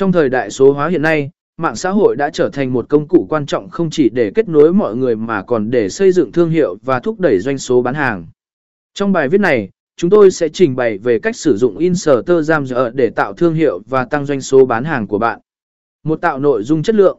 Trong thời đại số hóa hiện nay, mạng xã hội đã trở thành một công cụ quan trọng không chỉ để kết nối mọi người mà còn để xây dựng thương hiệu và thúc đẩy doanh số bán hàng. Trong bài viết này, chúng tôi sẽ trình bày về cách sử dụng Instagram để tạo thương hiệu và tăng doanh số bán hàng của bạn. Một tạo nội dung chất lượng.